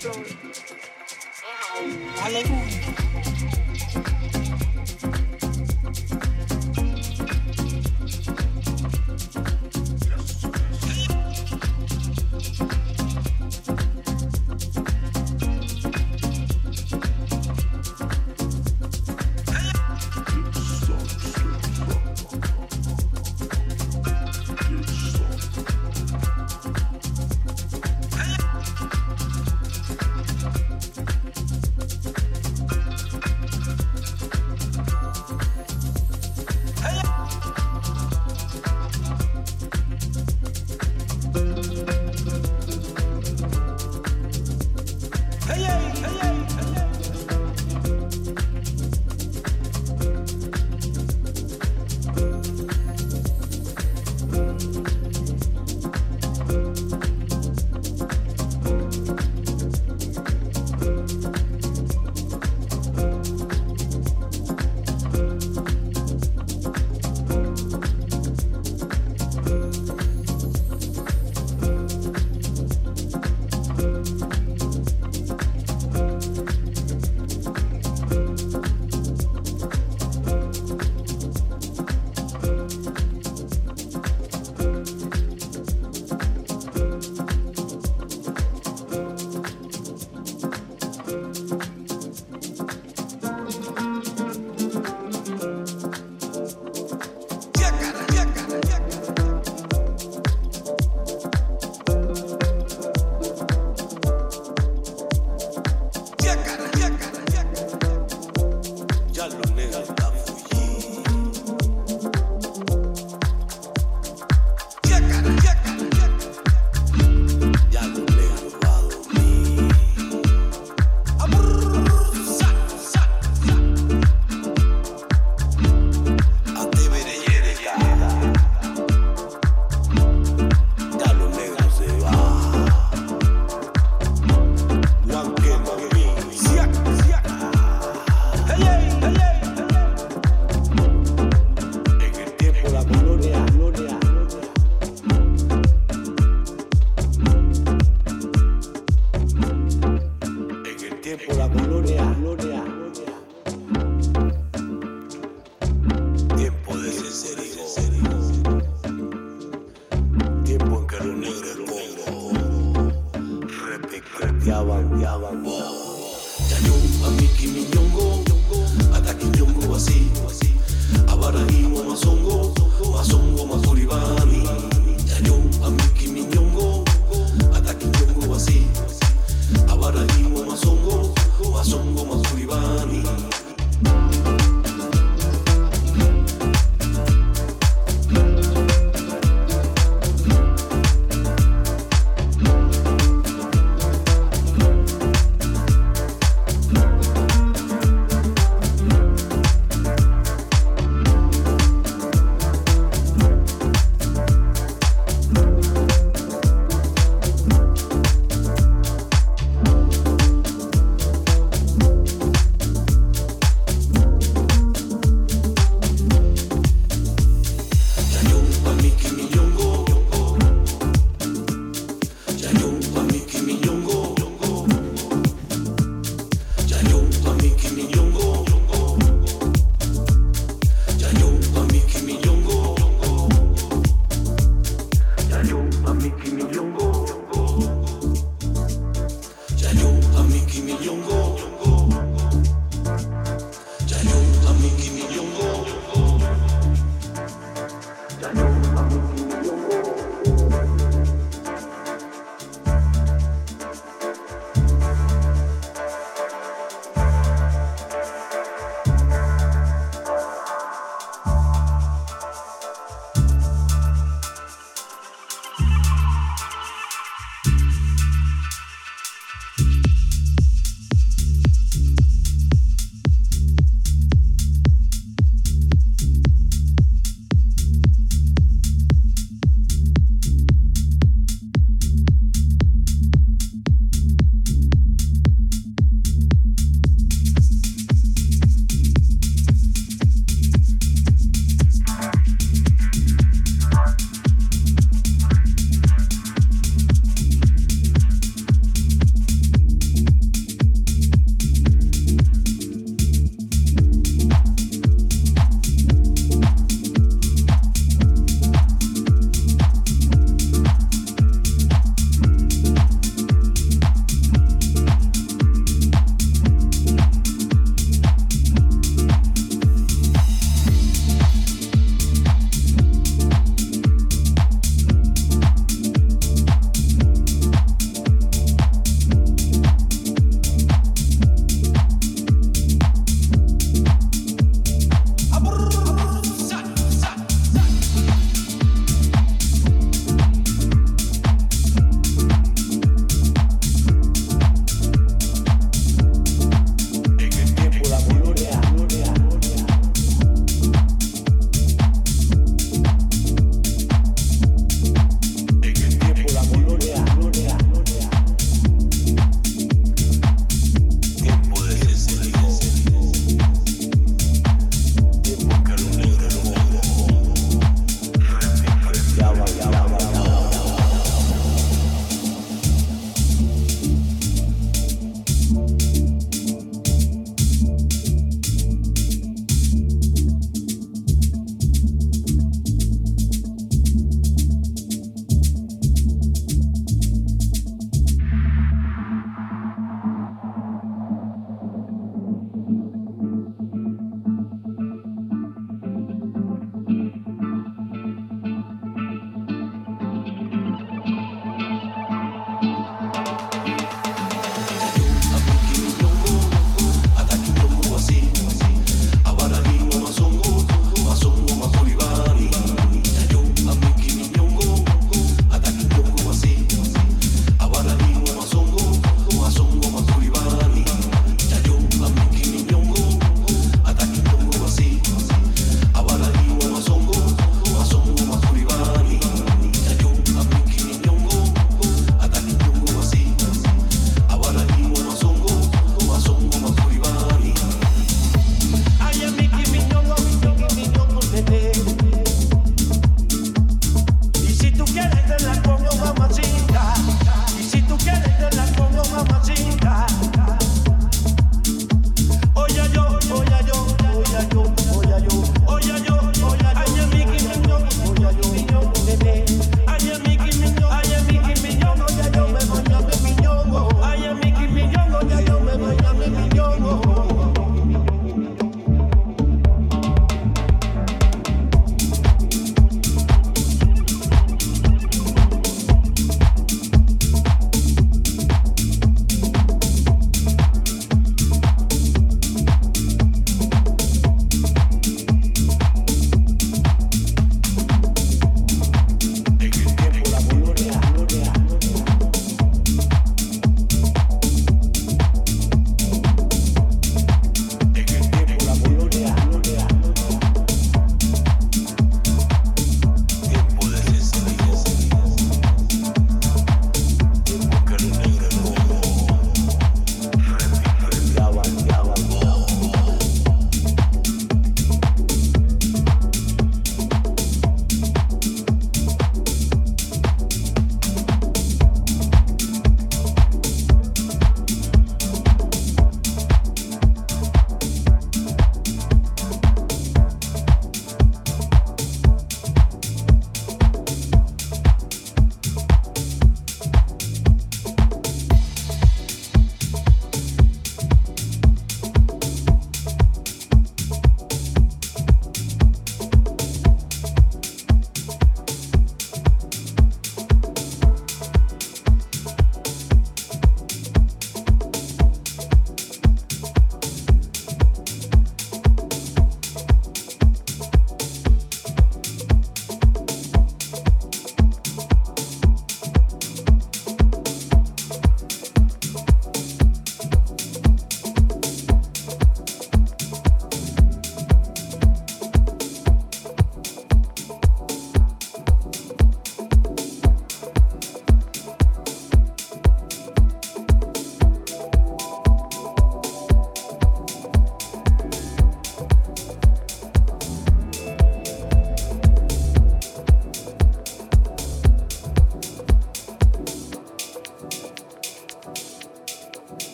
control.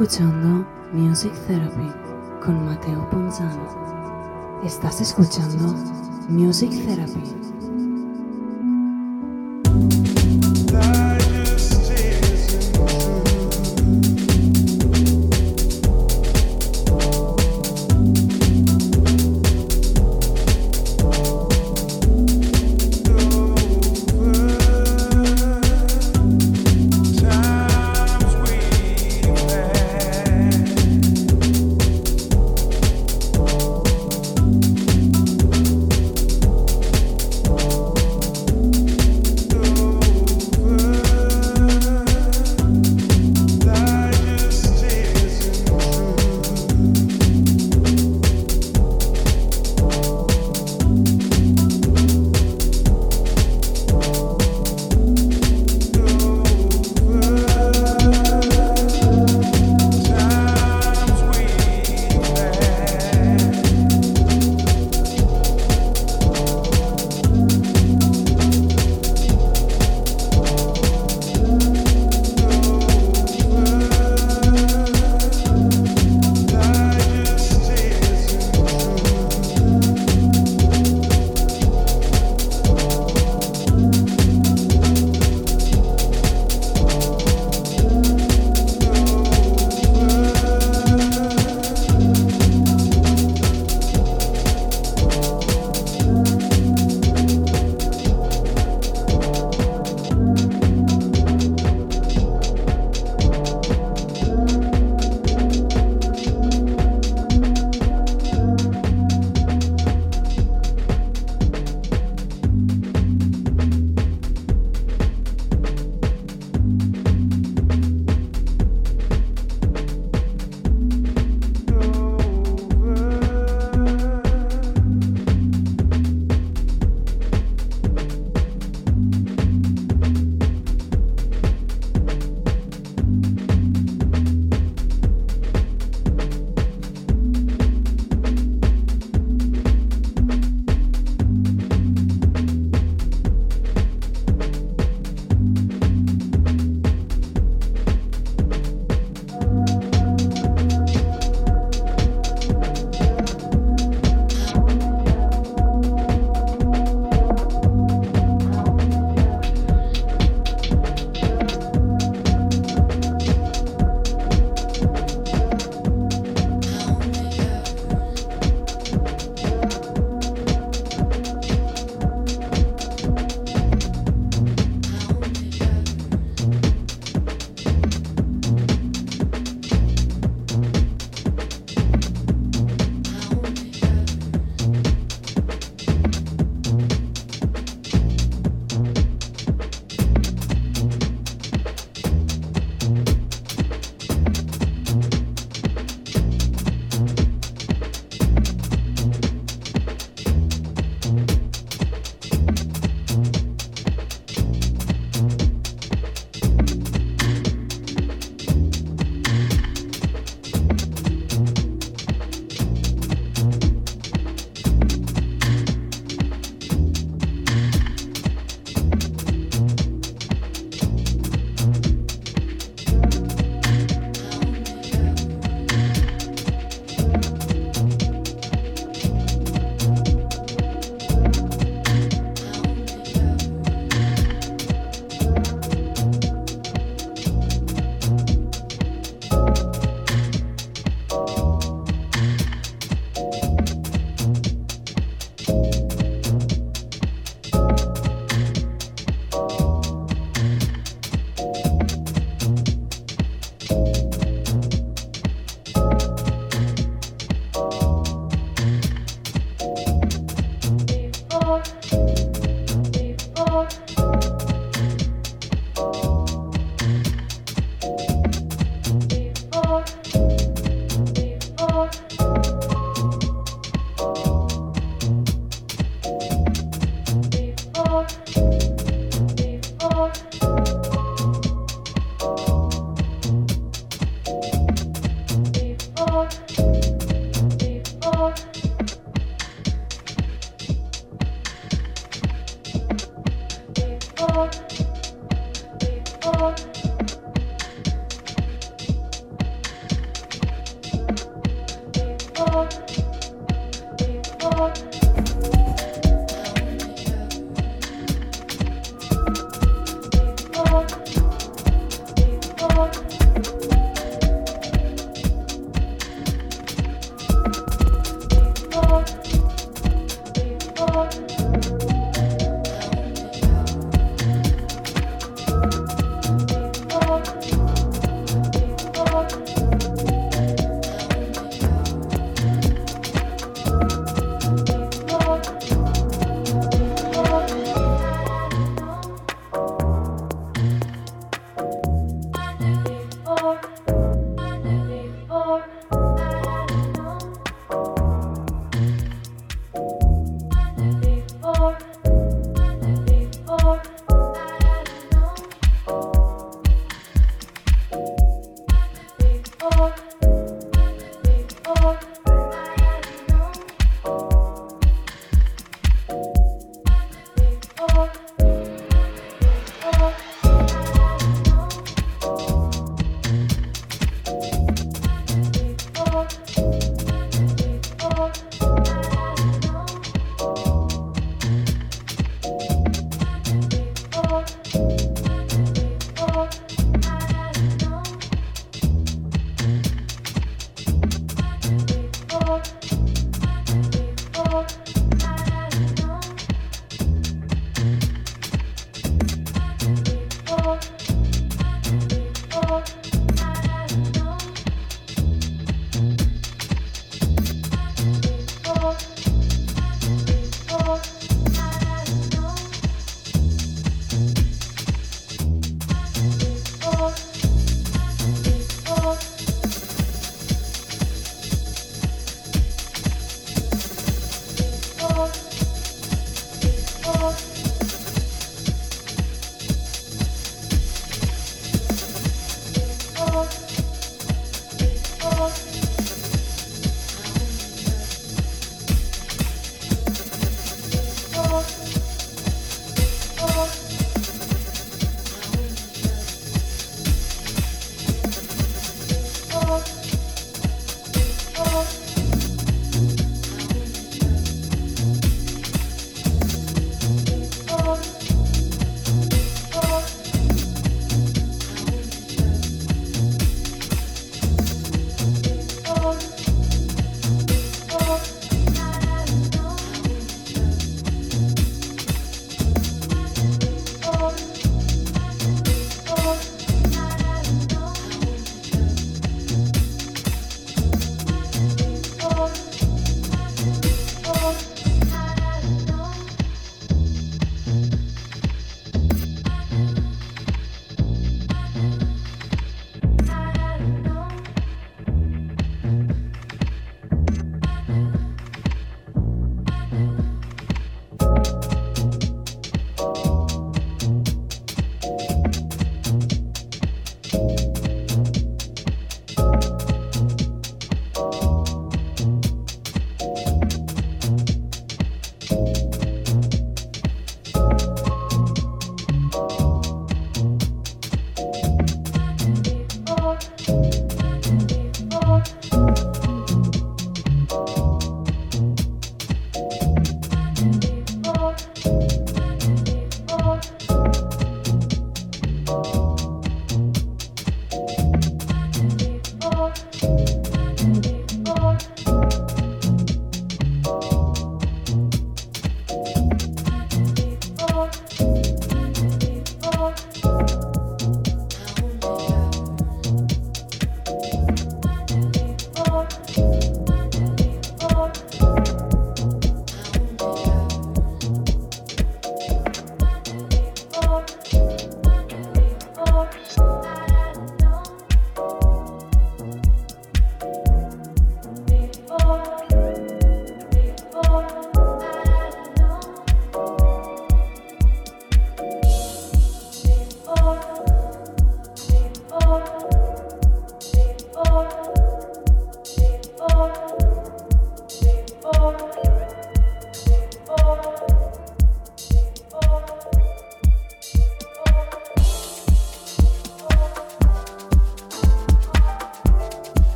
Escuchando Music Therapy con Mateo Ponzano. Estás escuchando Music Therapy.